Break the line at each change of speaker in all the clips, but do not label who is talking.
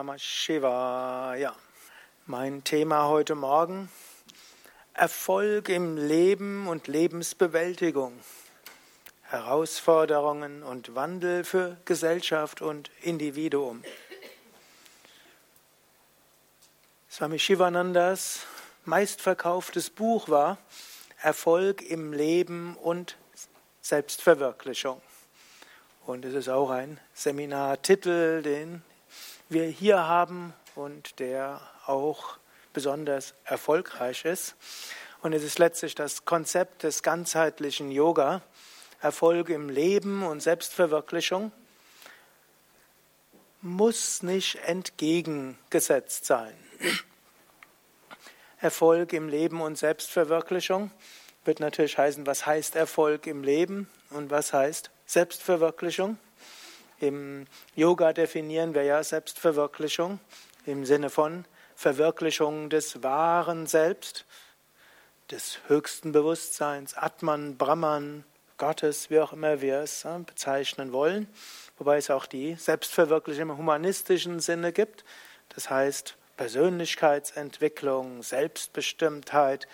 Namah Shivaya. Mein Thema heute Morgen: Erfolg im Leben und Lebensbewältigung. Herausforderungen und Wandel für Gesellschaft und Individuum. Swami Shivanandas meistverkauftes Buch war Erfolg im Leben und Selbstverwirklichung. Und es ist auch ein Seminartitel, den wir hier haben und der auch besonders erfolgreich ist. Und es ist letztlich das Konzept des ganzheitlichen Yoga, Erfolg im Leben und Selbstverwirklichung, muss nicht entgegengesetzt sein. Erfolg im Leben und Selbstverwirklichung wird natürlich heißen, was heißt Erfolg im Leben und was heißt Selbstverwirklichung. Im Yoga definieren wir ja Selbstverwirklichung im Sinne von Verwirklichung des wahren Selbst, des höchsten Bewusstseins, Atman, Brahman, Gottes, wie auch immer wir es bezeichnen wollen, wobei es auch die Selbstverwirklichung im humanistischen Sinne gibt, das heißt Persönlichkeitsentwicklung, Selbstbestimmtheit,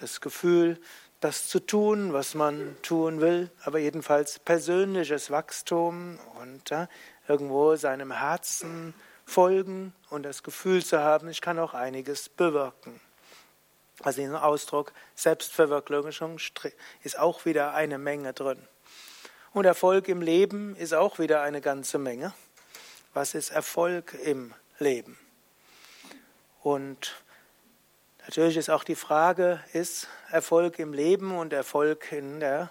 das Gefühl, das zu tun, was man tun will, aber jedenfalls persönliches Wachstum und ja, irgendwo seinem Herzen folgen und das Gefühl zu haben, ich kann auch einiges bewirken. Also in diesem Ausdruck Selbstverwirklichung ist auch wieder eine Menge drin. Und Erfolg im Leben ist auch wieder eine ganze Menge. Was ist Erfolg im Leben? Und Natürlich ist auch die Frage, ist Erfolg im Leben und Erfolg in der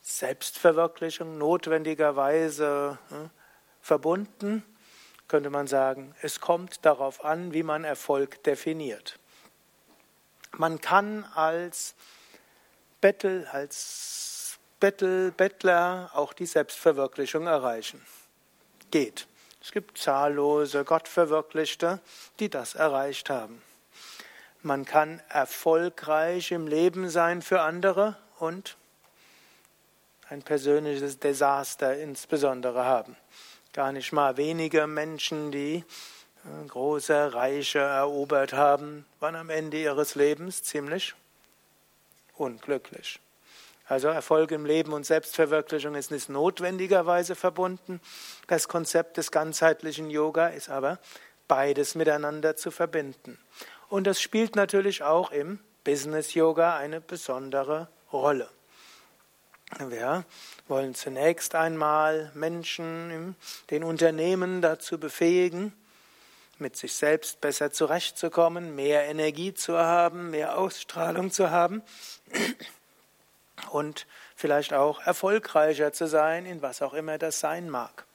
Selbstverwirklichung notwendigerweise hm, verbunden? Könnte man sagen, es kommt darauf an, wie man Erfolg definiert. Man kann als Bettel, als Bettel, Bettler auch die Selbstverwirklichung erreichen. Geht. Es gibt zahllose Gottverwirklichte, die das erreicht haben. Man kann erfolgreich im Leben sein für andere und ein persönliches Desaster insbesondere haben. Gar nicht mal wenige Menschen, die äh, große Reiche erobert haben, waren am Ende ihres Lebens ziemlich unglücklich. Also Erfolg im Leben und Selbstverwirklichung ist nicht notwendigerweise verbunden. Das Konzept des ganzheitlichen Yoga ist aber beides miteinander zu verbinden. Und das spielt natürlich auch im Business Yoga eine besondere Rolle. Wir wollen zunächst einmal Menschen in den Unternehmen dazu befähigen, mit sich selbst besser zurechtzukommen, mehr Energie zu haben, mehr Ausstrahlung zu haben und vielleicht auch erfolgreicher zu sein, in was auch immer das sein mag.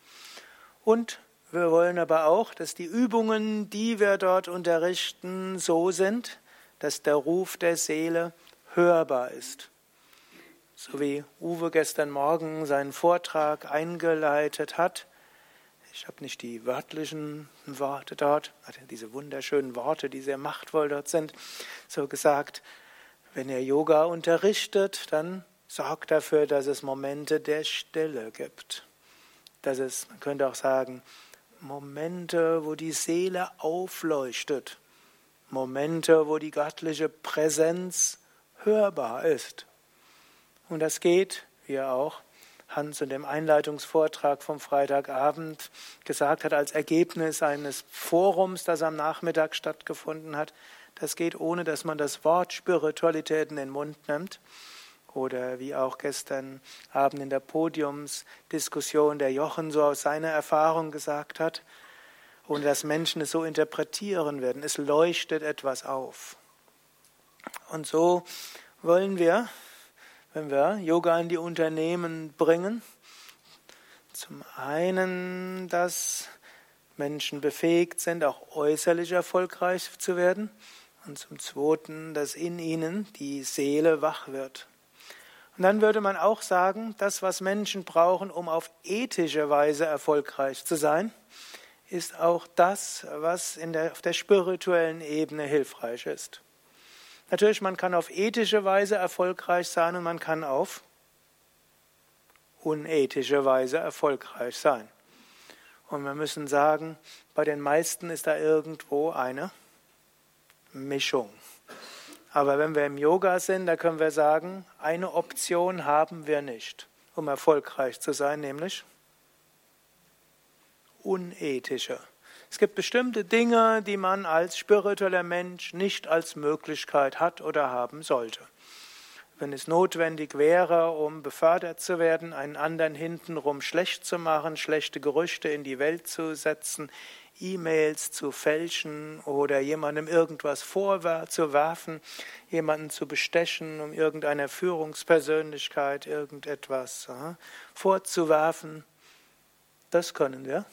Und wir wollen aber auch, dass die Übungen, die wir dort unterrichten, so sind, dass der Ruf der Seele hörbar ist. So wie Uwe gestern Morgen seinen Vortrag eingeleitet hat. Ich habe nicht die wörtlichen Worte dort, diese wunderschönen Worte, die sehr machtvoll dort sind, so gesagt, wenn er Yoga unterrichtet, dann sorgt dafür, dass es Momente der Stille gibt. Dass es, man könnte auch sagen, Momente, wo die Seele aufleuchtet, Momente, wo die göttliche Präsenz hörbar ist. Und das geht, wie er auch Hans in dem Einleitungsvortrag vom Freitagabend gesagt hat, als Ergebnis eines Forums, das am Nachmittag stattgefunden hat. Das geht ohne, dass man das Wort Spiritualität in den Mund nimmt. Oder wie auch gestern Abend in der Podiumsdiskussion der Jochen so aus seiner Erfahrung gesagt hat, ohne dass Menschen es so interpretieren werden. Es leuchtet etwas auf. Und so wollen wir, wenn wir Yoga in die Unternehmen bringen, zum einen, dass Menschen befähigt sind, auch äußerlich erfolgreich zu werden, und zum zweiten, dass in ihnen die Seele wach wird. Und dann würde man auch sagen, das, was Menschen brauchen, um auf ethische Weise erfolgreich zu sein, ist auch das, was der, auf der spirituellen Ebene hilfreich ist. Natürlich, man kann auf ethische Weise erfolgreich sein und man kann auf unethische Weise erfolgreich sein. Und wir müssen sagen, bei den meisten ist da irgendwo eine Mischung. Aber wenn wir im Yoga sind, da können wir sagen, eine Option haben wir nicht, um erfolgreich zu sein, nämlich unethische. Es gibt bestimmte Dinge, die man als spiritueller Mensch nicht als Möglichkeit hat oder haben sollte. Wenn es notwendig wäre, um befördert zu werden, einen anderen hintenrum schlecht zu machen, schlechte Gerüchte in die Welt zu setzen, E-Mails zu fälschen oder jemandem irgendwas vorzuwerfen, jemanden zu bestechen, um irgendeiner Führungspersönlichkeit irgendetwas äh, vorzuwerfen, das können wir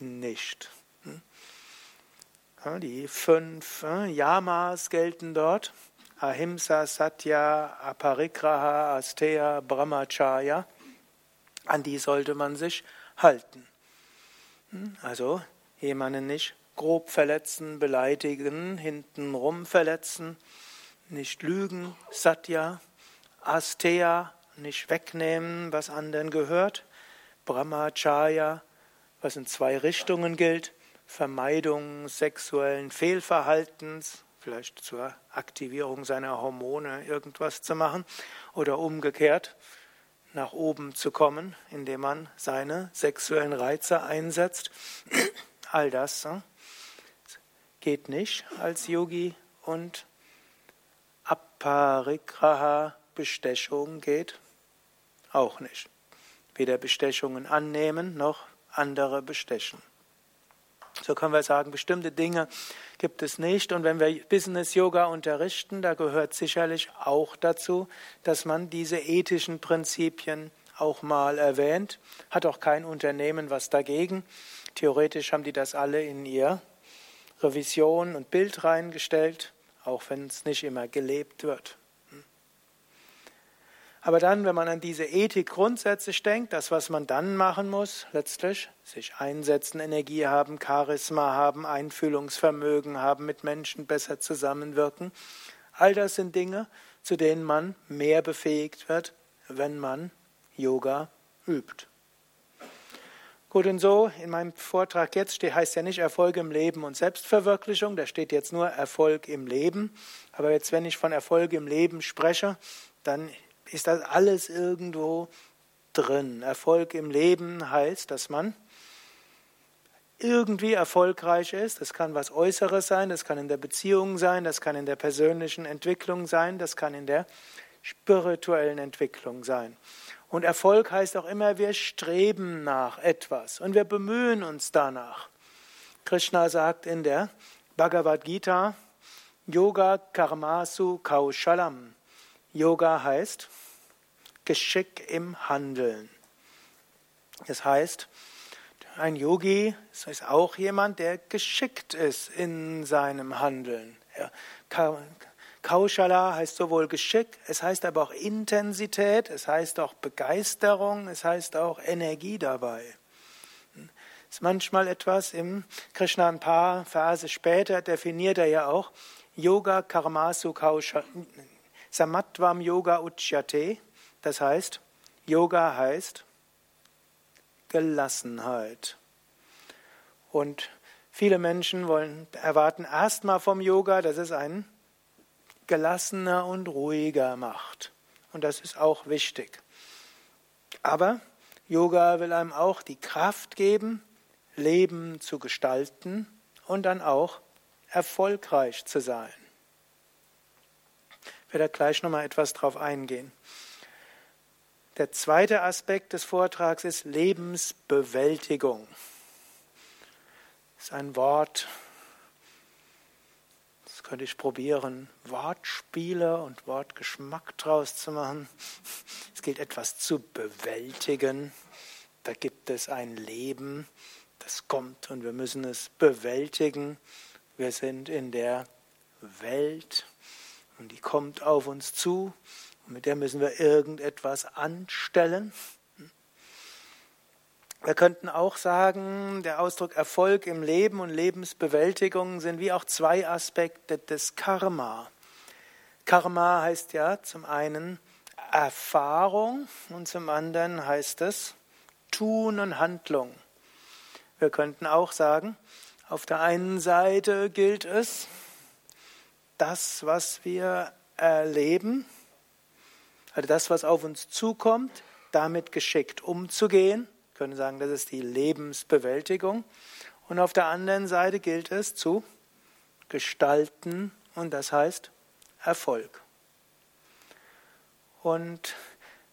nicht. Hm? Die fünf äh, Yamas gelten dort. Ahimsa, Satya, Aparigraha, Asteya, Brahmacharya. An die sollte man sich halten. Also jemanden nicht grob verletzen, beleidigen, hintenrum verletzen, nicht lügen, Satya, Asteya, nicht wegnehmen, was anderen gehört, Brahmacharya, was in zwei Richtungen gilt. Vermeidung sexuellen Fehlverhaltens, vielleicht zur Aktivierung seiner Hormone irgendwas zu machen oder umgekehrt nach oben zu kommen, indem man seine sexuellen Reize einsetzt. All das hm, geht nicht als Yogi und Aparigraha Bestechung geht auch nicht. Weder Bestechungen annehmen noch andere bestechen. So können wir sagen, bestimmte Dinge gibt es nicht. Und wenn wir Business Yoga unterrichten, da gehört sicherlich auch dazu, dass man diese ethischen Prinzipien auch mal erwähnt. Hat auch kein Unternehmen was dagegen. Theoretisch haben die das alle in ihr Revision und Bild reingestellt, auch wenn es nicht immer gelebt wird. Aber dann, wenn man an diese Ethik grundsätzlich denkt, das, was man dann machen muss, letztlich sich einsetzen, Energie haben, Charisma haben, Einfühlungsvermögen haben, mit Menschen besser zusammenwirken, all das sind Dinge, zu denen man mehr befähigt wird, wenn man Yoga übt. Gut, und so in meinem Vortrag jetzt steht, heißt ja nicht Erfolg im Leben und Selbstverwirklichung, da steht jetzt nur Erfolg im Leben. Aber jetzt, wenn ich von Erfolg im Leben spreche, dann ist das alles irgendwo drin. Erfolg im Leben heißt, dass man irgendwie erfolgreich ist. Das kann was Äußeres sein, das kann in der Beziehung sein, das kann in der persönlichen Entwicklung sein, das kann in der spirituellen Entwicklung sein. Und Erfolg heißt auch immer, wir streben nach etwas und wir bemühen uns danach. Krishna sagt in der Bhagavad Gita, Yoga Karmasu Kaushalam. Yoga heißt Geschick im Handeln. Das heißt, ein Yogi ist auch jemand, der geschickt ist in seinem Handeln. Kaushala heißt sowohl Geschick, es heißt aber auch Intensität, es heißt auch Begeisterung, es heißt auch Energie dabei. Ist manchmal etwas im Krishna ein paar Verse später definiert er ja auch Yoga Karmasu Kaushala Samatvam Yoga Uchyate, das heißt, Yoga heißt Gelassenheit. Und viele Menschen wollen, erwarten erstmal vom Yoga, dass es einen gelassener und ruhiger macht. Und das ist auch wichtig. Aber Yoga will einem auch die Kraft geben, Leben zu gestalten und dann auch erfolgreich zu sein werde gleich nochmal etwas darauf eingehen. Der zweite Aspekt des Vortrags ist Lebensbewältigung. Das ist ein Wort, das könnte ich probieren, Wortspiele und Wortgeschmack draus zu machen. Es gilt etwas zu bewältigen. Da gibt es ein Leben, das kommt und wir müssen es bewältigen. Wir sind in der Welt und die kommt auf uns zu und mit der müssen wir irgendetwas anstellen. Wir könnten auch sagen, der Ausdruck Erfolg im Leben und Lebensbewältigung sind wie auch zwei Aspekte des Karma. Karma heißt ja zum einen Erfahrung und zum anderen heißt es Tun und Handlung. Wir könnten auch sagen, auf der einen Seite gilt es, das, was wir erleben, also das, was auf uns zukommt, damit geschickt umzugehen. Wir können sagen, das ist die Lebensbewältigung. Und auf der anderen Seite gilt es zu gestalten und das heißt Erfolg. Und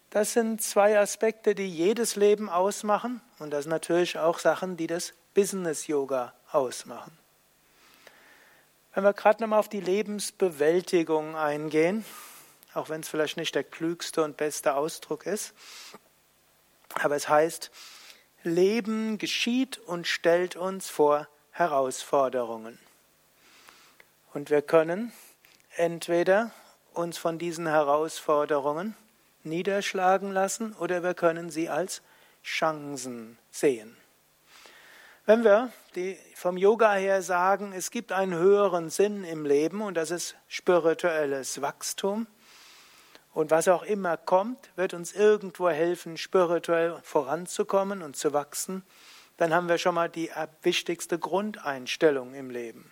das sind zwei Aspekte, die jedes Leben ausmachen und das sind natürlich auch Sachen, die das Business Yoga ausmachen. Wenn wir gerade nochmal auf die Lebensbewältigung eingehen, auch wenn es vielleicht nicht der klügste und beste Ausdruck ist, aber es heißt, Leben geschieht und stellt uns vor Herausforderungen. Und wir können entweder uns von diesen Herausforderungen niederschlagen lassen oder wir können sie als Chancen sehen. Wenn wir vom Yoga her sagen, es gibt einen höheren Sinn im Leben und das ist spirituelles Wachstum, und was auch immer kommt, wird uns irgendwo helfen, spirituell voranzukommen und zu wachsen, dann haben wir schon mal die wichtigste Grundeinstellung im Leben.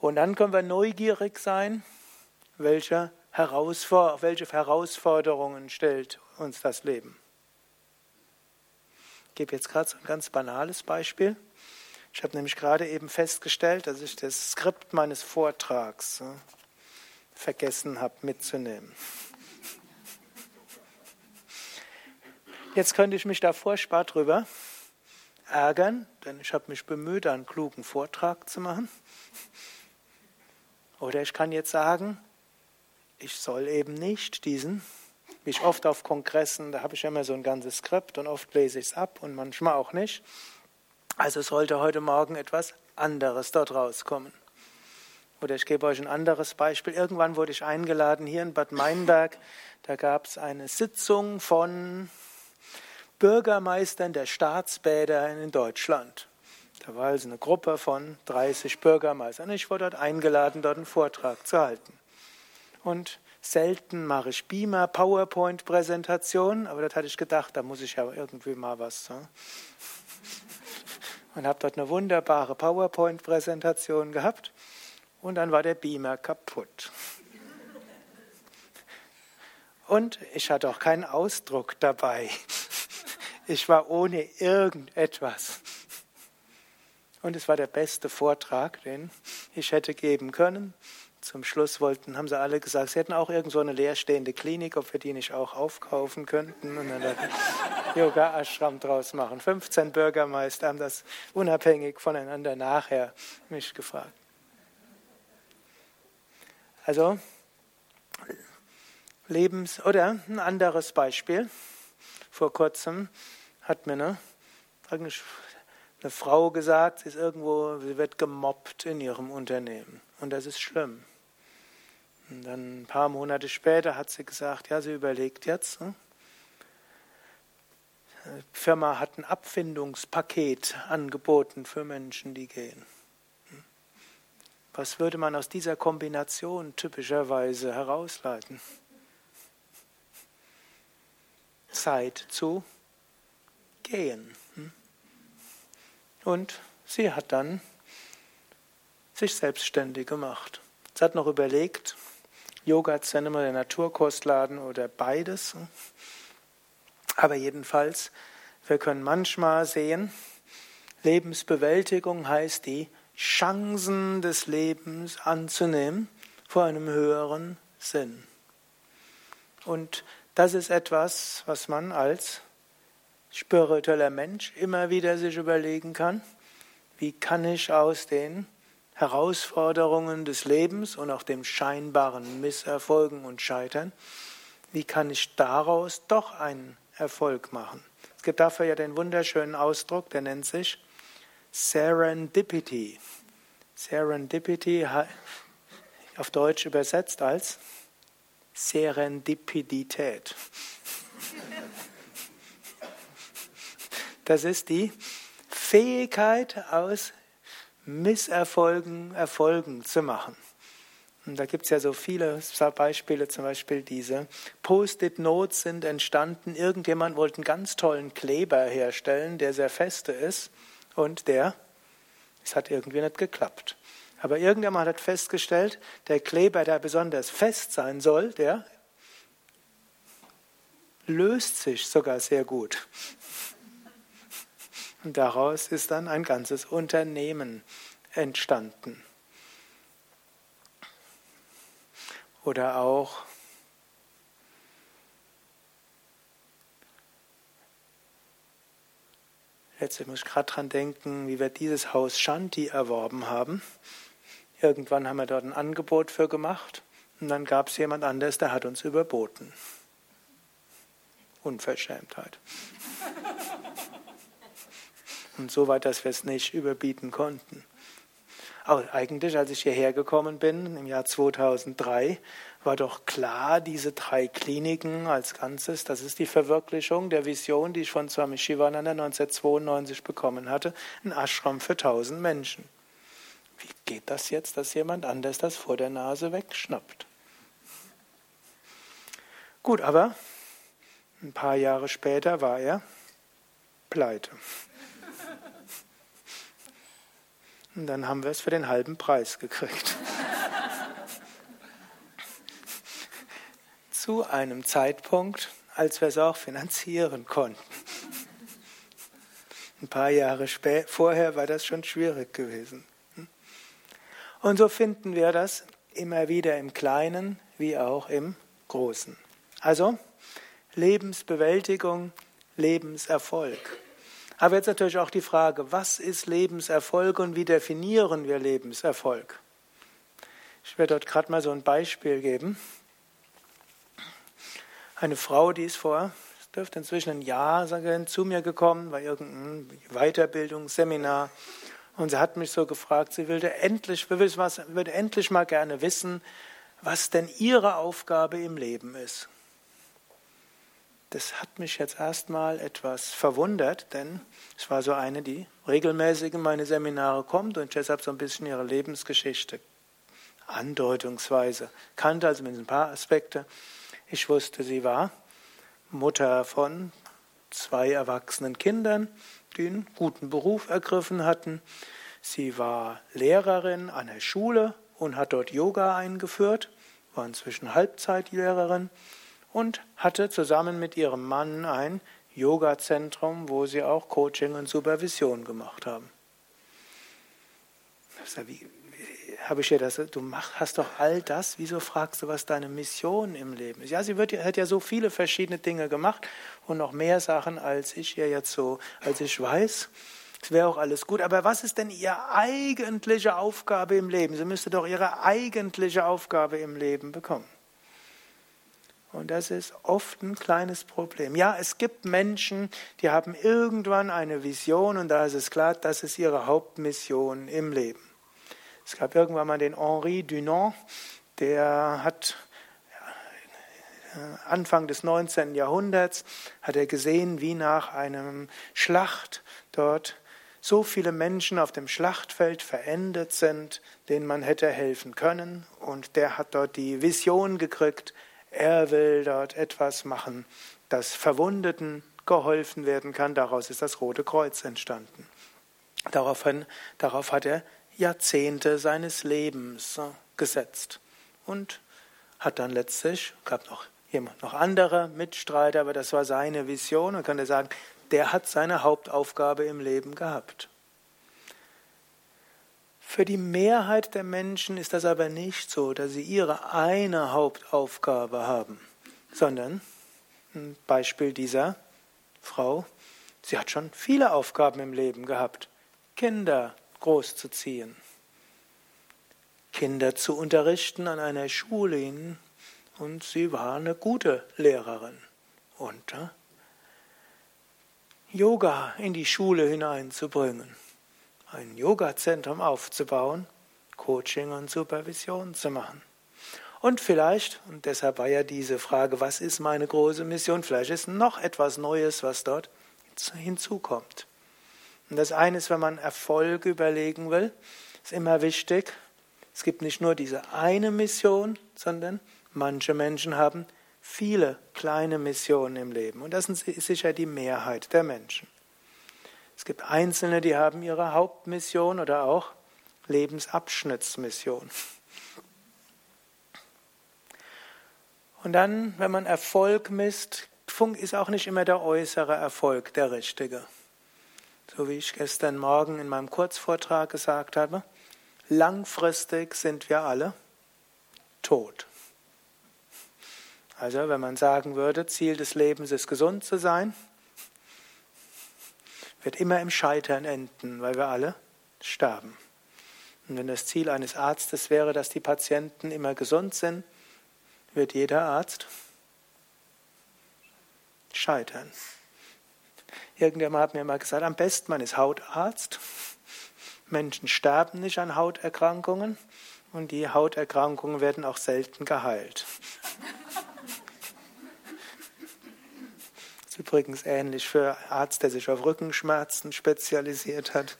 Und dann können wir neugierig sein, welche, Herausfor welche Herausforderungen stellt uns das Leben. Gebe jetzt gerade so ein ganz banales Beispiel. Ich habe nämlich gerade eben festgestellt, dass ich das Skript meines Vortrags vergessen habe mitzunehmen. Jetzt könnte ich mich da furchtbar drüber ärgern, denn ich habe mich bemüht, einen klugen Vortrag zu machen. Oder ich kann jetzt sagen, ich soll eben nicht diesen, wie ich oft auf Kongressen, da habe ich immer so ein ganzes Skript und oft lese ich es ab und manchmal auch nicht. Also sollte heute Morgen etwas anderes dort rauskommen. Oder ich gebe euch ein anderes Beispiel. Irgendwann wurde ich eingeladen hier in Bad Meinberg. Da gab es eine Sitzung von Bürgermeistern der Staatsbäder in Deutschland. Da war also eine Gruppe von 30 Bürgermeistern. Ich wurde dort eingeladen, dort einen Vortrag zu halten. Und selten mache ich Beamer, PowerPoint-Präsentationen, aber das hatte ich gedacht, da muss ich ja irgendwie mal was. Ne? Und habe dort eine wunderbare PowerPoint-Präsentation gehabt und dann war der Beamer kaputt. Und ich hatte auch keinen Ausdruck dabei. Ich war ohne irgendetwas. Und es war der beste Vortrag, den ich hätte geben können. Zum Schluss wollten, haben sie alle gesagt, sie hätten auch irgend so eine leerstehende Klinik, ob wir die nicht auch aufkaufen könnten und dann Yoga Ashram draus machen. 15 Bürgermeister haben das unabhängig voneinander nachher mich gefragt. Also Lebens- oder ein anderes Beispiel. Vor kurzem hat mir eine, eine Frau gesagt, sie ist irgendwo, sie wird gemobbt in ihrem Unternehmen. Und das ist schlimm. Und dann ein paar Monate später hat sie gesagt, ja, sie überlegt jetzt. Ne? Die Firma hat ein Abfindungspaket angeboten für Menschen, die gehen. Was würde man aus dieser Kombination typischerweise herausleiten? Zeit zu gehen. Und sie hat dann sich selbstständig gemacht. Sie hat noch überlegt, Yoga Zenema, der Naturkostladen oder beides. Aber jedenfalls, wir können manchmal sehen, Lebensbewältigung heißt die Chancen des Lebens anzunehmen vor einem höheren Sinn. Und das ist etwas, was man als spiritueller Mensch immer wieder sich überlegen kann. Wie kann ich aus den Herausforderungen des Lebens und auch dem scheinbaren Misserfolgen und Scheitern, wie kann ich daraus doch einen Erfolg machen? Es gibt dafür ja den wunderschönen Ausdruck, der nennt sich Serendipity. Serendipity auf Deutsch übersetzt als Serendipidität. Das ist die Fähigkeit aus Misserfolgen Erfolgen zu machen. Und da gibt es ja so viele Beispiele, zum Beispiel diese Post-it-Notes sind entstanden. Irgendjemand wollte einen ganz tollen Kleber herstellen, der sehr feste ist und der, es hat irgendwie nicht geklappt. Aber irgendjemand hat festgestellt, der Kleber, der besonders fest sein soll, der löst sich sogar sehr gut. Und daraus ist dann ein ganzes Unternehmen entstanden. Oder auch Letztlich muss ich gerade dran denken, wie wir dieses Haus Shanti erworben haben. Irgendwann haben wir dort ein Angebot für gemacht und dann gab es jemand anderes, der hat uns überboten. Unverschämtheit. Und so weit, dass wir es nicht überbieten konnten. Aber eigentlich, als ich hierher gekommen bin, im Jahr 2003, war doch klar, diese drei Kliniken als Ganzes, das ist die Verwirklichung der Vision, die ich von Swami Shivananda 1992 bekommen hatte, ein Ashram für tausend Menschen. Wie geht das jetzt, dass jemand anders das vor der Nase wegschnappt? Gut, aber ein paar Jahre später war er pleite. Und dann haben wir es für den halben Preis gekriegt. Zu einem Zeitpunkt, als wir es auch finanzieren konnten. Ein paar Jahre vorher war das schon schwierig gewesen. Und so finden wir das immer wieder im Kleinen wie auch im Großen. Also Lebensbewältigung, Lebenserfolg. Aber jetzt natürlich auch die Frage, was ist Lebenserfolg und wie definieren wir Lebenserfolg? Ich werde dort gerade mal so ein Beispiel geben. Eine Frau, die ist vor, es dürfte inzwischen ein Jahr sein, zu mir gekommen bei irgendeinem Weiterbildungsseminar und sie hat mich so gefragt, sie würde endlich, würde endlich mal gerne wissen, was denn ihre Aufgabe im Leben ist das hat mich jetzt erstmal etwas verwundert, denn es war so eine, die regelmäßig in meine Seminare kommt und deshalb so ein bisschen ihre Lebensgeschichte andeutungsweise kannte, also mit ein paar Aspekte. Ich wusste, sie war Mutter von zwei erwachsenen Kindern, die einen guten Beruf ergriffen hatten. Sie war Lehrerin an der Schule und hat dort Yoga eingeführt, war inzwischen Halbzeitlehrerin und hatte zusammen mit ihrem Mann ein Yoga-Zentrum, wo sie auch Coaching und Supervision gemacht haben. Habe ich ihr das? Du hast doch all das. Wieso fragst du, was deine Mission im Leben ist? Ja, sie wird, hat ja so viele verschiedene Dinge gemacht und noch mehr Sachen, als ich ihr jetzt so, als ich weiß. Es wäre auch alles gut. Aber was ist denn ihre eigentliche Aufgabe im Leben? Sie müsste doch ihre eigentliche Aufgabe im Leben bekommen. Und das ist oft ein kleines Problem. Ja, es gibt Menschen, die haben irgendwann eine Vision und da ist es klar, das ist ihre Hauptmission im Leben. Es gab irgendwann mal den Henri Dunant, der hat Anfang des 19. Jahrhunderts hat er gesehen, wie nach einem Schlacht dort so viele Menschen auf dem Schlachtfeld verendet sind, denen man hätte helfen können. Und der hat dort die Vision gekriegt, er will dort etwas machen, dass Verwundeten geholfen werden kann. Daraus ist das Rote Kreuz entstanden. Daraufhin, darauf hat er Jahrzehnte seines Lebens gesetzt und hat dann letztlich, gab noch jemand, noch andere Mitstreiter, aber das war seine Vision und kann er sagen, der hat seine Hauptaufgabe im Leben gehabt. Für die Mehrheit der Menschen ist das aber nicht so, dass sie ihre eine Hauptaufgabe haben, sondern ein Beispiel dieser Frau, sie hat schon viele Aufgaben im Leben gehabt. Kinder großzuziehen, Kinder zu unterrichten an einer Schule und sie war eine gute Lehrerin. Und äh, Yoga in die Schule hineinzubringen ein Yoga-Zentrum aufzubauen, Coaching und Supervision zu machen. Und vielleicht, und deshalb war ja diese Frage, was ist meine große Mission, vielleicht ist noch etwas Neues, was dort hinzukommt. Und das eine ist, wenn man Erfolg überlegen will, ist immer wichtig, Es gibt nicht nur diese eine Mission, sondern manche Menschen haben viele kleine Missionen im Leben. Und das ist sicher die Mehrheit der Menschen. Es gibt Einzelne, die haben ihre Hauptmission oder auch Lebensabschnittsmission. Und dann, wenn man Erfolg misst, ist auch nicht immer der äußere Erfolg der richtige. So wie ich gestern Morgen in meinem Kurzvortrag gesagt habe, langfristig sind wir alle tot. Also wenn man sagen würde, Ziel des Lebens ist gesund zu sein, wird immer im Scheitern enden, weil wir alle sterben. Und wenn das Ziel eines Arztes wäre, dass die Patienten immer gesund sind, wird jeder Arzt scheitern. Irgendjemand hat mir mal gesagt, am besten man ist Hautarzt. Menschen sterben nicht an Hauterkrankungen und die Hauterkrankungen werden auch selten geheilt. Das übrigens ähnlich für einen Arzt, der sich auf Rückenschmerzen spezialisiert hat.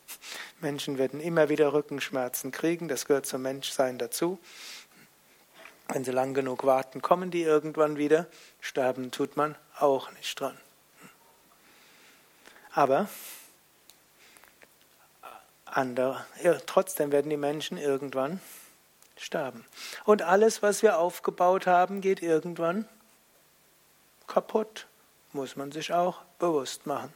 Menschen werden immer wieder Rückenschmerzen kriegen, das gehört zum Menschsein dazu. Wenn sie lang genug warten, kommen die irgendwann wieder. Sterben tut man auch nicht dran. Aber andere, ja, trotzdem werden die Menschen irgendwann sterben. Und alles, was wir aufgebaut haben, geht irgendwann kaputt. Muss man sich auch bewusst machen.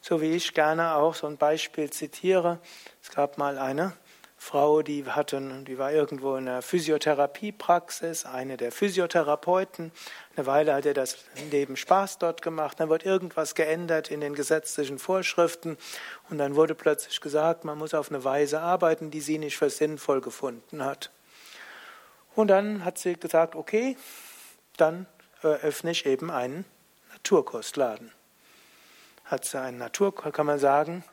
So wie ich gerne auch so ein Beispiel zitiere. Es gab mal eine Frau, die hatte, die war irgendwo in einer Physiotherapiepraxis, eine der Physiotherapeuten. Eine Weile hat er das Leben Spaß dort gemacht. Dann wird irgendwas geändert in den gesetzlichen Vorschriften und dann wurde plötzlich gesagt, man muss auf eine Weise arbeiten, die sie nicht für sinnvoll gefunden hat. Und dann hat sie gesagt, okay, dann eröffne ich eben einen Naturkostladen. Hat sie einen Naturkostladen, kann man sagen,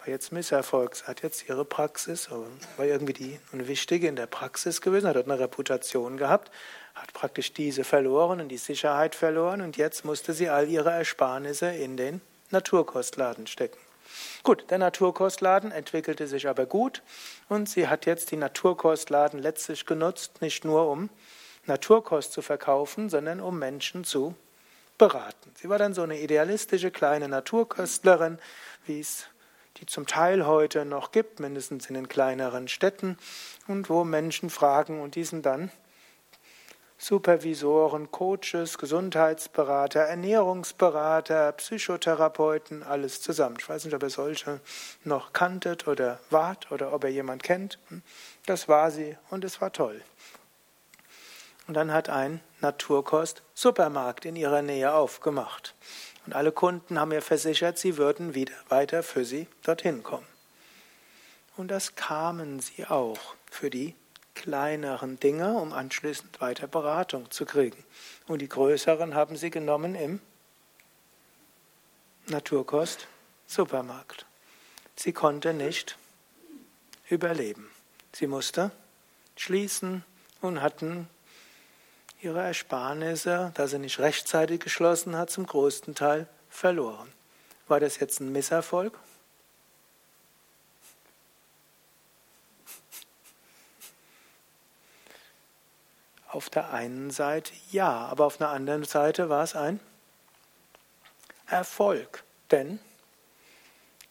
war jetzt Misserfolg, hat jetzt ihre Praxis, war irgendwie die wichtige in der Praxis gewesen, hat dort eine Reputation gehabt, hat praktisch diese verloren und die Sicherheit verloren und jetzt musste sie all ihre Ersparnisse in den Naturkostladen stecken. Gut, der Naturkostladen entwickelte sich aber gut und sie hat jetzt die Naturkostladen letztlich genutzt, nicht nur um Naturkost zu verkaufen, sondern um Menschen zu beraten. Sie war dann so eine idealistische kleine Naturköstlerin, wie es die zum Teil heute noch gibt, mindestens in den kleineren Städten, und wo Menschen fragen und diesen dann Supervisoren, Coaches, Gesundheitsberater, Ernährungsberater, Psychotherapeuten, alles zusammen. Ich weiß nicht, ob ihr solche noch kanntet oder wart oder ob ihr jemand kennt. Das war sie und es war toll. Und dann hat ein Naturkost-Supermarkt in ihrer Nähe aufgemacht. Und alle Kunden haben ihr versichert, sie würden wieder weiter für sie dorthin kommen. Und das kamen sie auch für die kleineren Dinge, um anschließend weiter Beratung zu kriegen. Und die größeren haben sie genommen im Naturkost Supermarkt. Sie konnte nicht überleben. Sie musste schließen und hatten ihre Ersparnisse, da sie nicht rechtzeitig geschlossen hat, zum größten Teil verloren. War das jetzt ein Misserfolg? Auf der einen Seite ja, aber auf der anderen Seite war es ein Erfolg, denn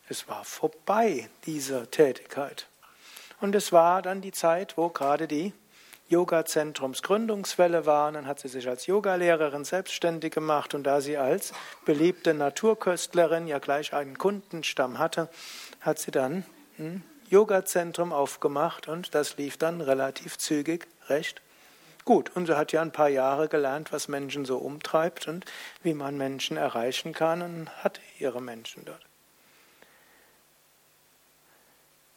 es war vorbei, diese Tätigkeit. Und es war dann die Zeit, wo gerade die Yoga-Zentrums Gründungswelle war. Und dann hat sie sich als Yogalehrerin selbstständig gemacht und da sie als beliebte Naturköstlerin ja gleich einen Kundenstamm hatte, hat sie dann ein Yoga-Zentrum aufgemacht und das lief dann relativ zügig recht gut. Und sie hat ja ein paar Jahre gelernt, was Menschen so umtreibt und wie man Menschen erreichen kann und hat ihre Menschen dort.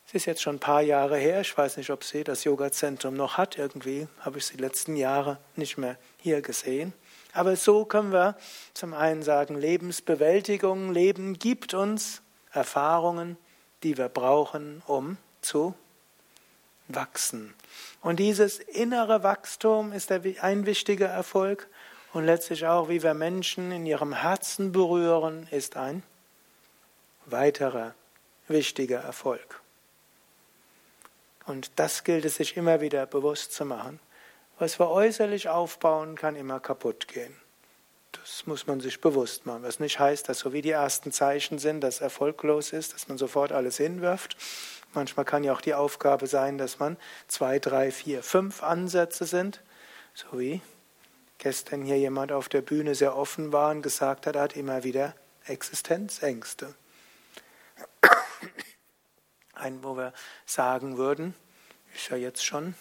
Es ist jetzt schon ein paar Jahre her. Ich weiß nicht, ob sie das Yoga-Zentrum noch hat. Irgendwie habe ich sie die letzten Jahre nicht mehr hier gesehen. Aber so können wir zum einen sagen, Lebensbewältigung, Leben gibt uns Erfahrungen, die wir brauchen, um zu wachsen. Und dieses innere Wachstum ist ein wichtiger Erfolg und letztlich auch, wie wir Menschen in ihrem Herzen berühren, ist ein weiterer wichtiger Erfolg. Und das gilt es sich immer wieder bewusst zu machen. Was wir äußerlich aufbauen, kann immer kaputt gehen. Das muss man sich bewusst machen. Was nicht heißt, dass so wie die ersten Zeichen sind, dass erfolglos ist, dass man sofort alles hinwirft. Manchmal kann ja auch die Aufgabe sein, dass man zwei, drei, vier, fünf Ansätze sind. So wie gestern hier jemand auf der Bühne sehr offen war und gesagt hat, er hat immer wieder Existenzängste. Ein, wo wir sagen würden, ist ja jetzt schon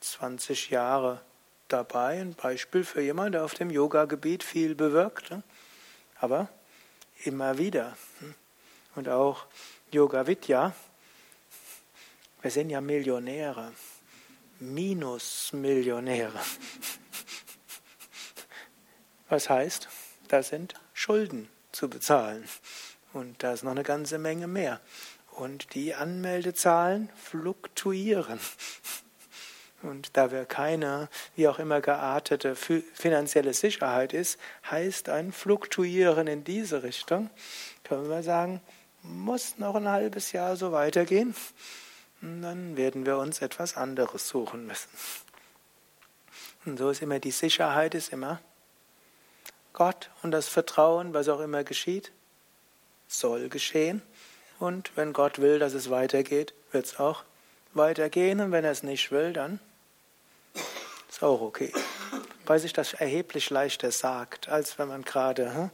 20 Jahre dabei, ein Beispiel für jemanden, der auf dem Yoga-Gebiet viel bewirkt, ne? aber immer wieder. Und auch Yoga Vidya, wir sind ja Millionäre, Minusmillionäre. Was heißt, da sind Schulden zu bezahlen. Und da ist noch eine ganze Menge mehr. Und die Anmeldezahlen fluktuieren. Und da wir keine, wie auch immer geartete finanzielle Sicherheit ist, heißt ein Fluktuieren in diese Richtung, können wir sagen, muss noch ein halbes Jahr so weitergehen. Und dann werden wir uns etwas anderes suchen müssen. Und so ist immer die Sicherheit, ist immer Gott und das Vertrauen, was auch immer geschieht, soll geschehen. Und wenn Gott will, dass es weitergeht, wird es auch weitergehen. Und wenn er es nicht will, dann ist auch okay. Weil sich das erheblich leichter sagt, als wenn man gerade hm,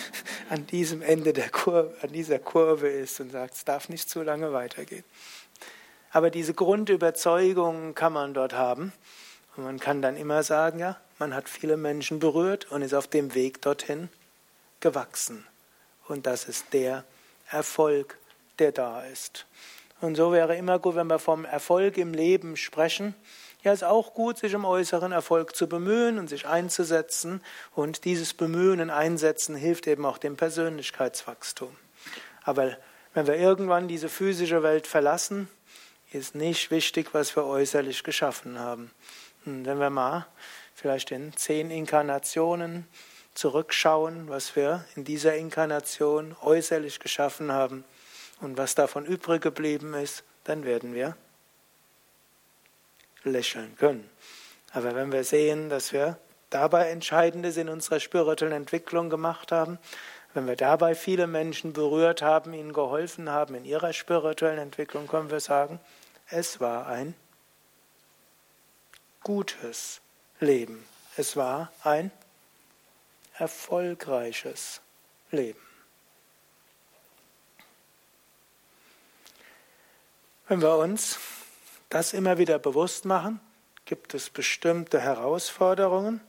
an diesem Ende der Kurve, an dieser Kurve ist und sagt, es darf nicht zu lange weitergehen. Aber diese Grundüberzeugung kann man dort haben. Und man kann dann immer sagen, ja, man hat viele Menschen berührt und ist auf dem Weg dorthin gewachsen. Und das ist der Erfolg, der da ist. Und so wäre immer gut, wenn wir vom Erfolg im Leben sprechen, ja, es ist auch gut, sich um äußeren Erfolg zu bemühen und sich einzusetzen. Und dieses Bemühen und Einsetzen hilft eben auch dem Persönlichkeitswachstum. Aber wenn wir irgendwann diese physische Welt verlassen, ist nicht wichtig, was wir äußerlich geschaffen haben. Und wenn wir mal vielleicht in zehn Inkarnationen zurückschauen, was wir in dieser Inkarnation äußerlich geschaffen haben und was davon übrig geblieben ist, dann werden wir lächeln können. Aber wenn wir sehen, dass wir dabei Entscheidendes in unserer spirituellen Entwicklung gemacht haben, wenn wir dabei viele Menschen berührt haben, ihnen geholfen haben in ihrer spirituellen Entwicklung, können wir sagen, es war ein gutes Leben. Es war ein erfolgreiches Leben. Wenn wir uns das immer wieder bewusst machen, gibt es bestimmte Herausforderungen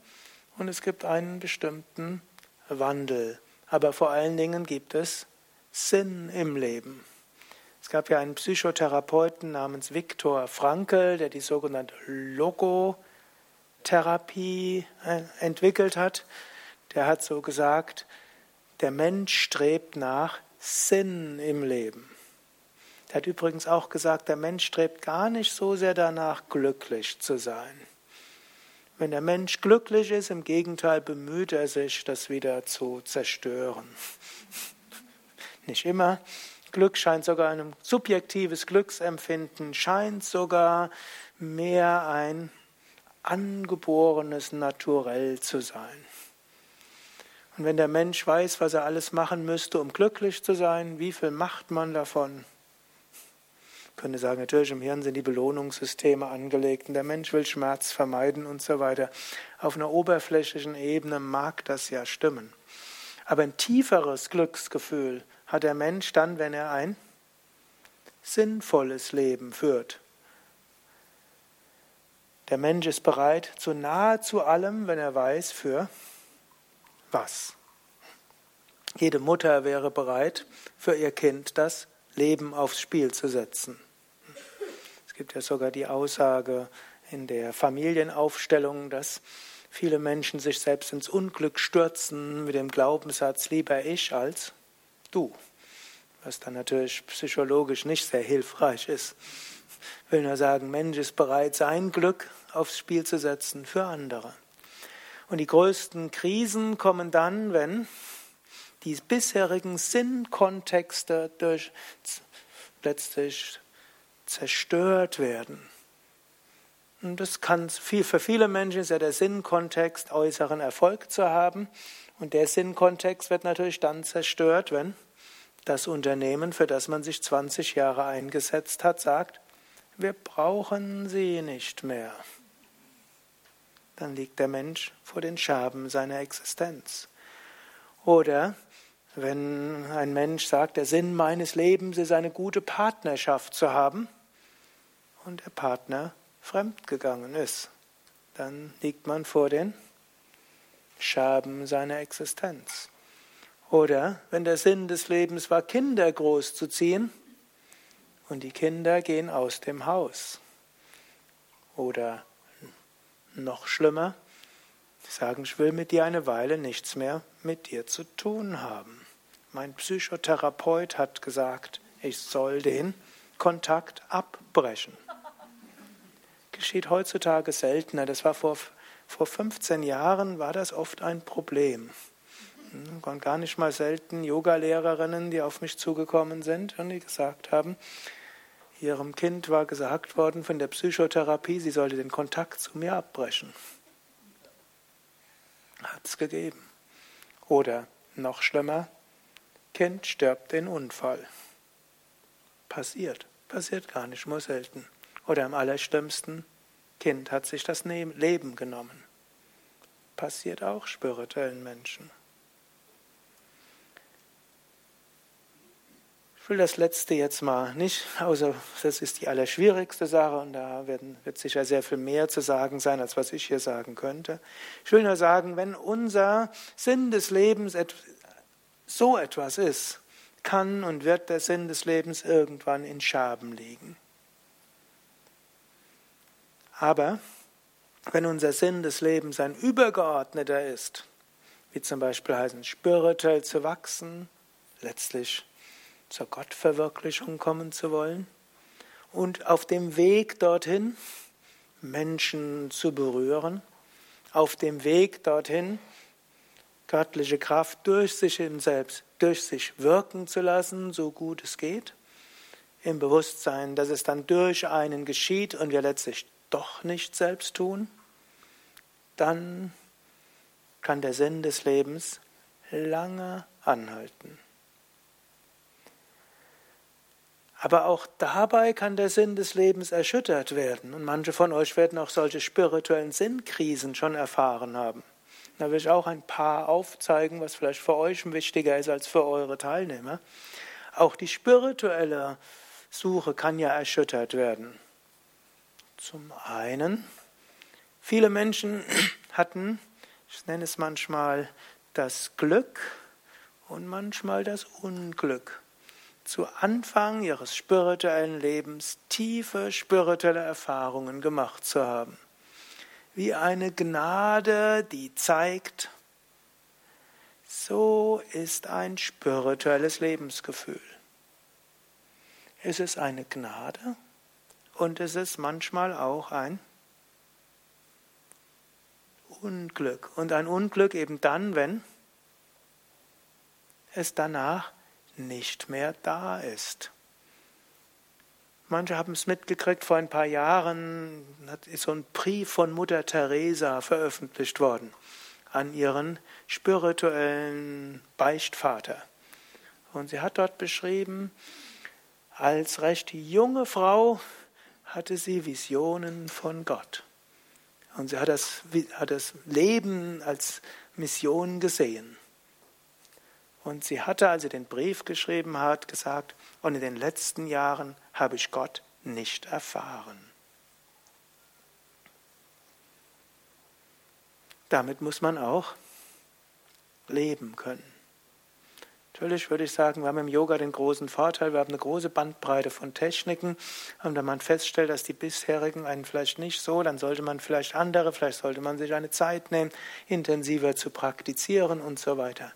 und es gibt einen bestimmten Wandel. Aber vor allen Dingen gibt es Sinn im Leben. Es gab ja einen Psychotherapeuten namens Viktor Frankl, der die sogenannte Logotherapie äh, entwickelt hat. Der hat so gesagt, der Mensch strebt nach Sinn im Leben. Der hat übrigens auch gesagt, der Mensch strebt gar nicht so sehr danach, glücklich zu sein. Wenn der Mensch glücklich ist, im Gegenteil bemüht er sich, das wieder zu zerstören. Nicht immer. Glück scheint sogar ein subjektives Glücksempfinden, scheint sogar mehr ein angeborenes Naturell zu sein. Und wenn der Mensch weiß, was er alles machen müsste, um glücklich zu sein, wie viel macht man davon? könnte sagen, natürlich im Hirn sind die Belohnungssysteme angelegt und der Mensch will Schmerz vermeiden und so weiter. Auf einer oberflächlichen Ebene mag das ja stimmen. Aber ein tieferes Glücksgefühl hat der Mensch dann, wenn er ein sinnvolles Leben führt. Der Mensch ist bereit zu nahezu allem, wenn er weiß, für was. Jede Mutter wäre bereit, für ihr Kind das Leben aufs Spiel zu setzen gibt ja sogar die Aussage in der Familienaufstellung, dass viele Menschen sich selbst ins Unglück stürzen mit dem Glaubenssatz lieber ich als du, was dann natürlich psychologisch nicht sehr hilfreich ist. Ich will nur sagen, Mensch ist bereit, sein Glück aufs Spiel zu setzen für andere. Und die größten Krisen kommen dann, wenn die bisherigen Sinnkontexte durch letztlich zerstört werden. Und das kann viel, für viele Menschen ist ja der Sinnkontext, äußeren Erfolg zu haben. Und der Sinnkontext wird natürlich dann zerstört, wenn das Unternehmen, für das man sich 20 Jahre eingesetzt hat, sagt, wir brauchen sie nicht mehr. Dann liegt der Mensch vor den Scherben seiner Existenz. Oder wenn ein Mensch sagt, der Sinn meines Lebens ist eine gute Partnerschaft zu haben und der Partner fremdgegangen ist, dann liegt man vor den Scherben seiner Existenz. Oder wenn der Sinn des Lebens war, Kinder großzuziehen und die Kinder gehen aus dem Haus. Oder noch schlimmer, sagen, ich will mit dir eine Weile nichts mehr mit dir zu tun haben. Mein Psychotherapeut hat gesagt, ich soll den Kontakt abbrechen geschieht heutzutage seltener. Das war vor, vor 15 Jahren war das oft ein Problem. Hm, waren gar nicht mal selten Yogalehrerinnen, die auf mich zugekommen sind und die gesagt haben, ihrem Kind war gesagt worden von der Psychotherapie, sie sollte den Kontakt zu mir abbrechen. Hat es gegeben. Oder noch schlimmer, Kind stirbt in Unfall. Passiert. Passiert gar nicht, nur selten. Oder im allerschlimmsten, Kind hat sich das Leben genommen. Passiert auch spirituellen Menschen. Ich will das letzte jetzt mal nicht, außer das ist die allerschwierigste Sache und da werden, wird sicher sehr viel mehr zu sagen sein, als was ich hier sagen könnte. Ich will nur sagen, wenn unser Sinn des Lebens so etwas ist, kann und wird der Sinn des Lebens irgendwann in Scherben liegen. Aber wenn unser Sinn des Lebens ein übergeordneter ist, wie zum Beispiel heißen, spirituell zu wachsen, letztlich zur Gottverwirklichung kommen zu wollen und auf dem Weg dorthin Menschen zu berühren, auf dem Weg dorthin göttliche Kraft durch sich im Selbst, durch sich wirken zu lassen, so gut es geht, im Bewusstsein, dass es dann durch einen geschieht und wir letztlich doch nicht selbst tun, dann kann der Sinn des Lebens lange anhalten. Aber auch dabei kann der Sinn des Lebens erschüttert werden. Und manche von euch werden auch solche spirituellen Sinnkrisen schon erfahren haben. Da will ich auch ein paar aufzeigen, was vielleicht für euch wichtiger ist als für eure Teilnehmer. Auch die spirituelle Suche kann ja erschüttert werden. Zum einen, viele Menschen hatten, ich nenne es manchmal das Glück und manchmal das Unglück, zu Anfang ihres spirituellen Lebens tiefe spirituelle Erfahrungen gemacht zu haben. Wie eine Gnade, die zeigt, so ist ein spirituelles Lebensgefühl. Es ist eine Gnade und es ist manchmal auch ein Unglück. Und ein Unglück eben dann, wenn es danach nicht mehr da ist. Manche haben es mitgekriegt, vor ein paar Jahren ist so ein Brief von Mutter Teresa veröffentlicht worden an ihren spirituellen Beichtvater. Und sie hat dort beschrieben, als recht junge Frau hatte sie Visionen von Gott. Und sie hat das, hat das Leben als Mission gesehen. Und sie hatte, als sie den Brief geschrieben hat, gesagt, und in den letzten Jahren habe ich Gott nicht erfahren. Damit muss man auch leben können. Natürlich würde ich sagen, wir haben im Yoga den großen Vorteil, wir haben eine große Bandbreite von Techniken. Und wenn man feststellt, dass die bisherigen einen vielleicht nicht so, dann sollte man vielleicht andere, vielleicht sollte man sich eine Zeit nehmen, intensiver zu praktizieren und so weiter.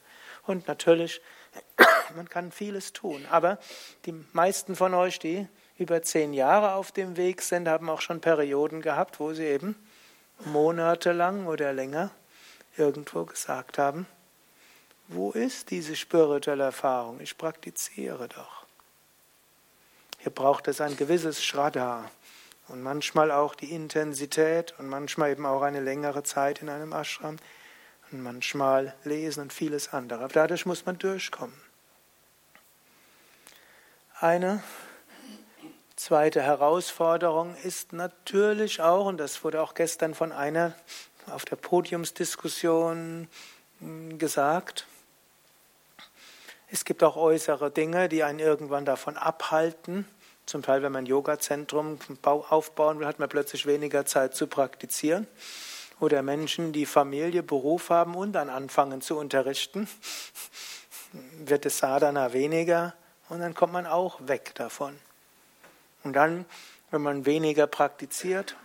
Und natürlich, man kann vieles tun. Aber die meisten von euch, die über zehn Jahre auf dem Weg sind, haben auch schon Perioden gehabt, wo sie eben monatelang oder länger irgendwo gesagt haben, wo ist diese spirituelle Erfahrung? Ich praktiziere doch. Hier braucht es ein gewisses Shraddha und manchmal auch die Intensität und manchmal eben auch eine längere Zeit in einem Ashram und manchmal lesen und vieles andere. Dadurch muss man durchkommen. Eine zweite Herausforderung ist natürlich auch, und das wurde auch gestern von einer auf der Podiumsdiskussion hm, gesagt, es gibt auch äußere Dinge, die einen irgendwann davon abhalten. Zum Teil, wenn man ein Yoga-Zentrum aufbauen will, hat man plötzlich weniger Zeit zu praktizieren. Oder Menschen, die Familie, Beruf haben und dann anfangen zu unterrichten, wird es Sadhana weniger und dann kommt man auch weg davon. Und dann, wenn man weniger praktiziert,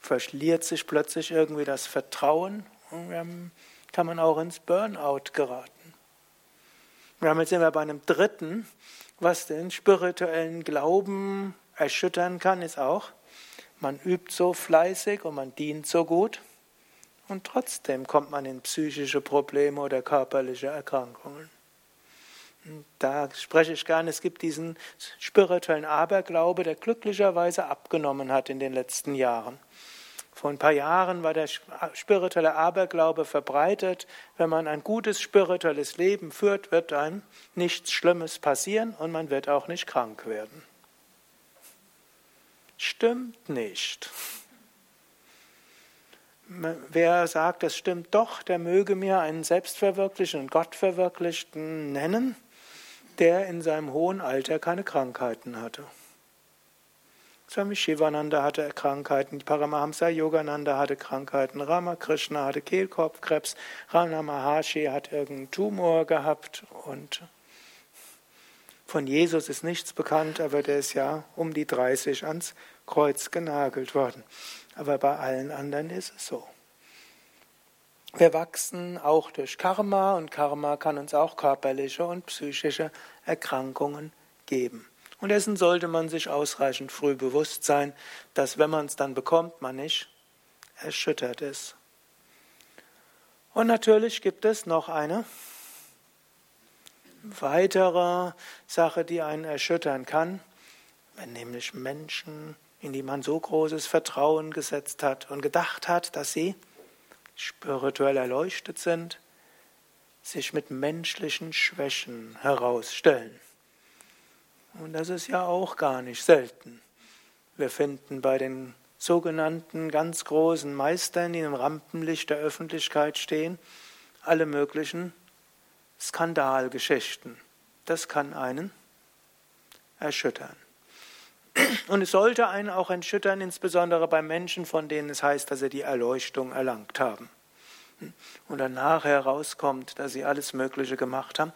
verliert sich plötzlich irgendwie das Vertrauen und dann kann man auch ins Burnout geraten. Damit sind wir bei einem dritten, was den spirituellen Glauben erschüttern kann, ist auch, man übt so fleißig und man dient so gut und trotzdem kommt man in psychische Probleme oder körperliche Erkrankungen. Da spreche ich gerne, es gibt diesen spirituellen Aberglaube, der glücklicherweise abgenommen hat in den letzten Jahren. Vor ein paar Jahren war der spirituelle Aberglaube verbreitet. Wenn man ein gutes spirituelles Leben führt, wird einem nichts Schlimmes passieren und man wird auch nicht krank werden. Stimmt nicht. Wer sagt, es stimmt doch, der möge mir einen selbstverwirklichten Gottverwirklichten nennen, der in seinem hohen Alter keine Krankheiten hatte. Swami Shivananda hatte Krankheiten, Paramahamsa Yogananda hatte Krankheiten, Ramakrishna hatte Kehlkopfkrebs, Rana Maharshi hat irgendeinen Tumor gehabt und von Jesus ist nichts bekannt, aber der ist ja um die 30 ans Kreuz genagelt worden. Aber bei allen anderen ist es so. Wir wachsen auch durch Karma und Karma kann uns auch körperliche und psychische Erkrankungen geben. Und dessen sollte man sich ausreichend früh bewusst sein, dass wenn man es dann bekommt, man nicht erschüttert ist. Und natürlich gibt es noch eine weitere Sache, die einen erschüttern kann, wenn nämlich Menschen, in die man so großes Vertrauen gesetzt hat und gedacht hat, dass sie spirituell erleuchtet sind, sich mit menschlichen Schwächen herausstellen. Und das ist ja auch gar nicht selten. Wir finden bei den sogenannten ganz großen Meistern, die im Rampenlicht der Öffentlichkeit stehen, alle möglichen Skandalgeschichten. Das kann einen erschüttern. Und es sollte einen auch erschüttern, insbesondere bei Menschen, von denen es heißt, dass sie die Erleuchtung erlangt haben. Und danach herauskommt, dass sie alles Mögliche gemacht haben,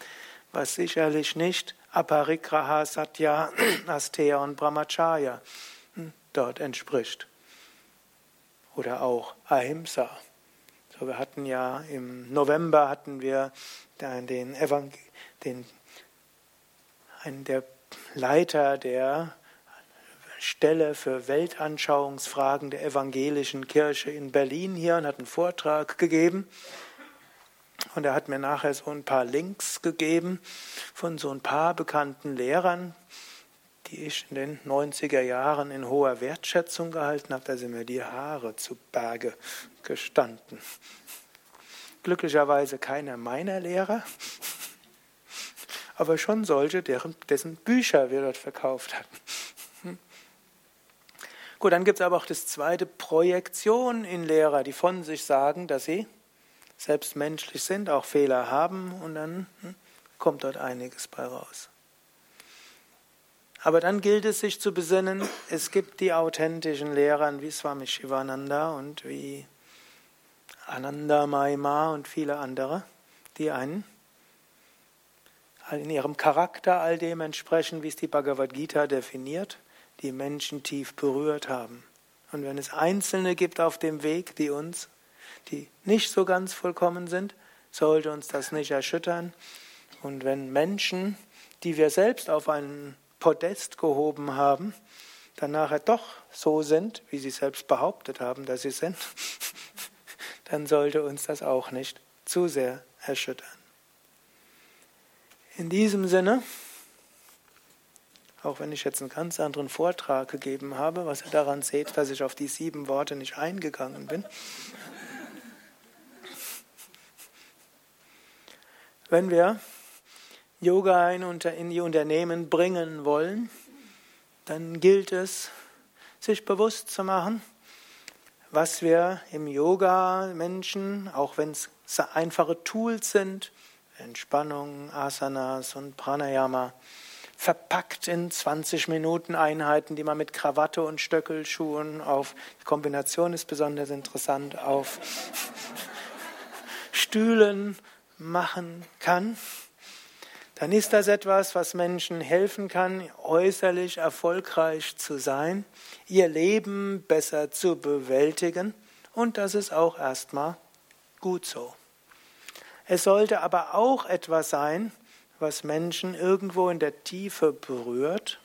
was sicherlich nicht Aparigraha, Satya, Asteya und Brahmacharya hm, dort entspricht. Oder auch Ahimsa. So, wir hatten ja im November hatten wir den, Evangel den einen der Leiter der Stelle für Weltanschauungsfragen der evangelischen Kirche in Berlin hier und hat einen Vortrag gegeben. Und er hat mir nachher so ein paar Links gegeben von so ein paar bekannten Lehrern, die ich in den 90er Jahren in hoher Wertschätzung gehalten habe. Da sind mir die Haare zu Berge gestanden. Glücklicherweise keiner meiner Lehrer, aber schon solche, deren, dessen Bücher wir dort verkauft hatten. Gut, dann gibt es aber auch das zweite. Projektion in Lehrer, die von sich sagen, dass sie selbst menschlich sind, auch Fehler haben. Und dann hm, kommt dort einiges bei raus. Aber dann gilt es sich zu besinnen, es gibt die authentischen Lehrer wie Swami Shivananda und wie Ananda Maima und viele andere, die einen in ihrem Charakter all dem entsprechen, wie es die Bhagavad Gita definiert, die Menschen tief berührt haben. Und wenn es Einzelne gibt auf dem Weg, die uns die nicht so ganz vollkommen sind, sollte uns das nicht erschüttern. Und wenn Menschen, die wir selbst auf einen Podest gehoben haben, dann nachher doch so sind, wie sie selbst behauptet haben, dass sie sind, dann sollte uns das auch nicht zu sehr erschüttern. In diesem Sinne Auch wenn ich jetzt einen ganz anderen Vortrag gegeben habe, was ihr daran seht, dass ich auf die sieben Worte nicht eingegangen bin. Wenn wir Yoga in die Unternehmen bringen wollen, dann gilt es, sich bewusst zu machen, was wir im Yoga Menschen, auch wenn es einfache Tools sind, Entspannung, Asanas und Pranayama, verpackt in 20 Minuten Einheiten, die man mit Krawatte und Stöckelschuhen auf, die Kombination ist besonders interessant, auf Stühlen machen kann, dann ist das etwas, was Menschen helfen kann, äußerlich erfolgreich zu sein, ihr Leben besser zu bewältigen und das ist auch erstmal gut so. Es sollte aber auch etwas sein, was Menschen irgendwo in der Tiefe berührt.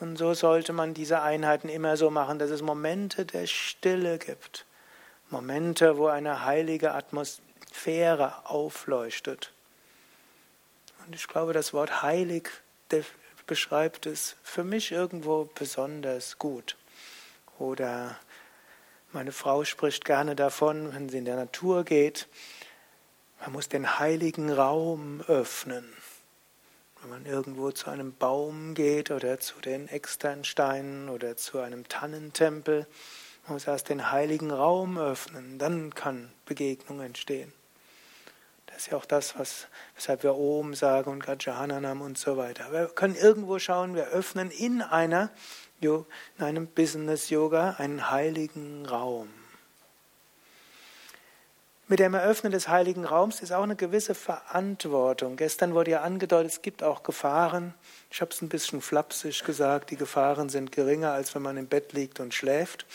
Und so sollte man diese Einheiten immer so machen, dass es Momente der Stille gibt. Momente, wo eine heilige Atmosphäre aufleuchtet. Und ich glaube, das Wort heilig beschreibt es für mich irgendwo besonders gut. Oder meine Frau spricht gerne davon, wenn sie in der Natur geht, man muss den heiligen Raum öffnen. Wenn man irgendwo zu einem Baum geht oder zu den Externsteinen oder zu einem Tannentempel, man muss erst den heiligen Raum öffnen, dann kann Begegnung entstehen. Das ist ja auch das, was, weshalb wir Om sagen und Gajananam und so weiter. Wir können irgendwo schauen, wir öffnen in einer, in einem Business Yoga einen heiligen Raum. Mit dem Eröffnen des heiligen Raums ist auch eine gewisse Verantwortung. Gestern wurde ja angedeutet, es gibt auch Gefahren. Ich habe es ein bisschen flapsig gesagt, die Gefahren sind geringer, als wenn man im Bett liegt und schläft.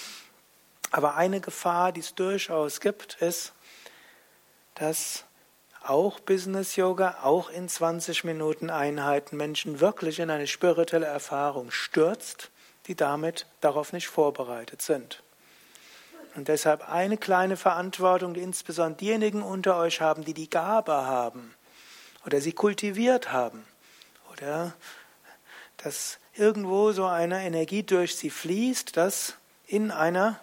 Aber eine Gefahr, die es durchaus gibt, ist, dass auch Business Yoga, auch in 20 Minuten Einheiten Menschen wirklich in eine spirituelle Erfahrung stürzt, die damit darauf nicht vorbereitet sind. Und deshalb eine kleine Verantwortung, die insbesondere diejenigen unter euch haben, die die Gabe haben oder sie kultiviert haben oder dass irgendwo so eine Energie durch sie fließt, dass in einer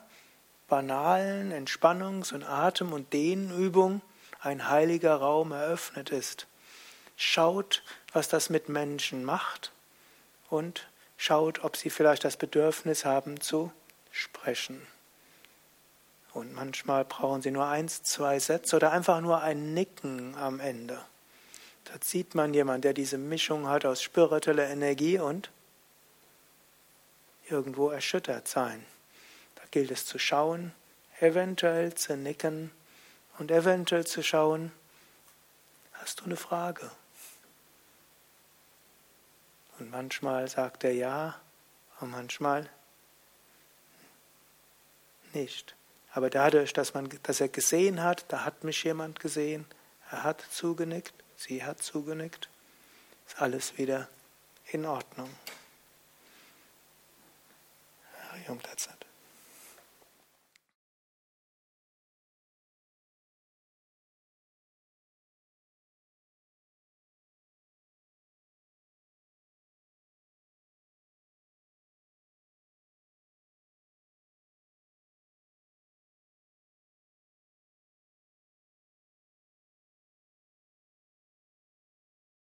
banalen Entspannungs- und Atem- und Dehnübung ein heiliger Raum eröffnet ist. Schaut, was das mit Menschen macht und schaut, ob sie vielleicht das Bedürfnis haben zu sprechen. Und manchmal brauchen sie nur eins, zwei Sätze oder einfach nur ein Nicken am Ende. Da sieht man jemanden, der diese Mischung hat aus spiritueller Energie und irgendwo erschüttert sein. Da gilt es zu schauen, eventuell zu nicken und eventuell zu schauen, hast du eine Frage? Und manchmal sagt er ja und manchmal nicht. Aber dadurch, dass, man, dass er gesehen hat, da hat mich jemand gesehen, er hat zugenickt, sie hat zugenickt, ist alles wieder in Ordnung. Harium Tatsat.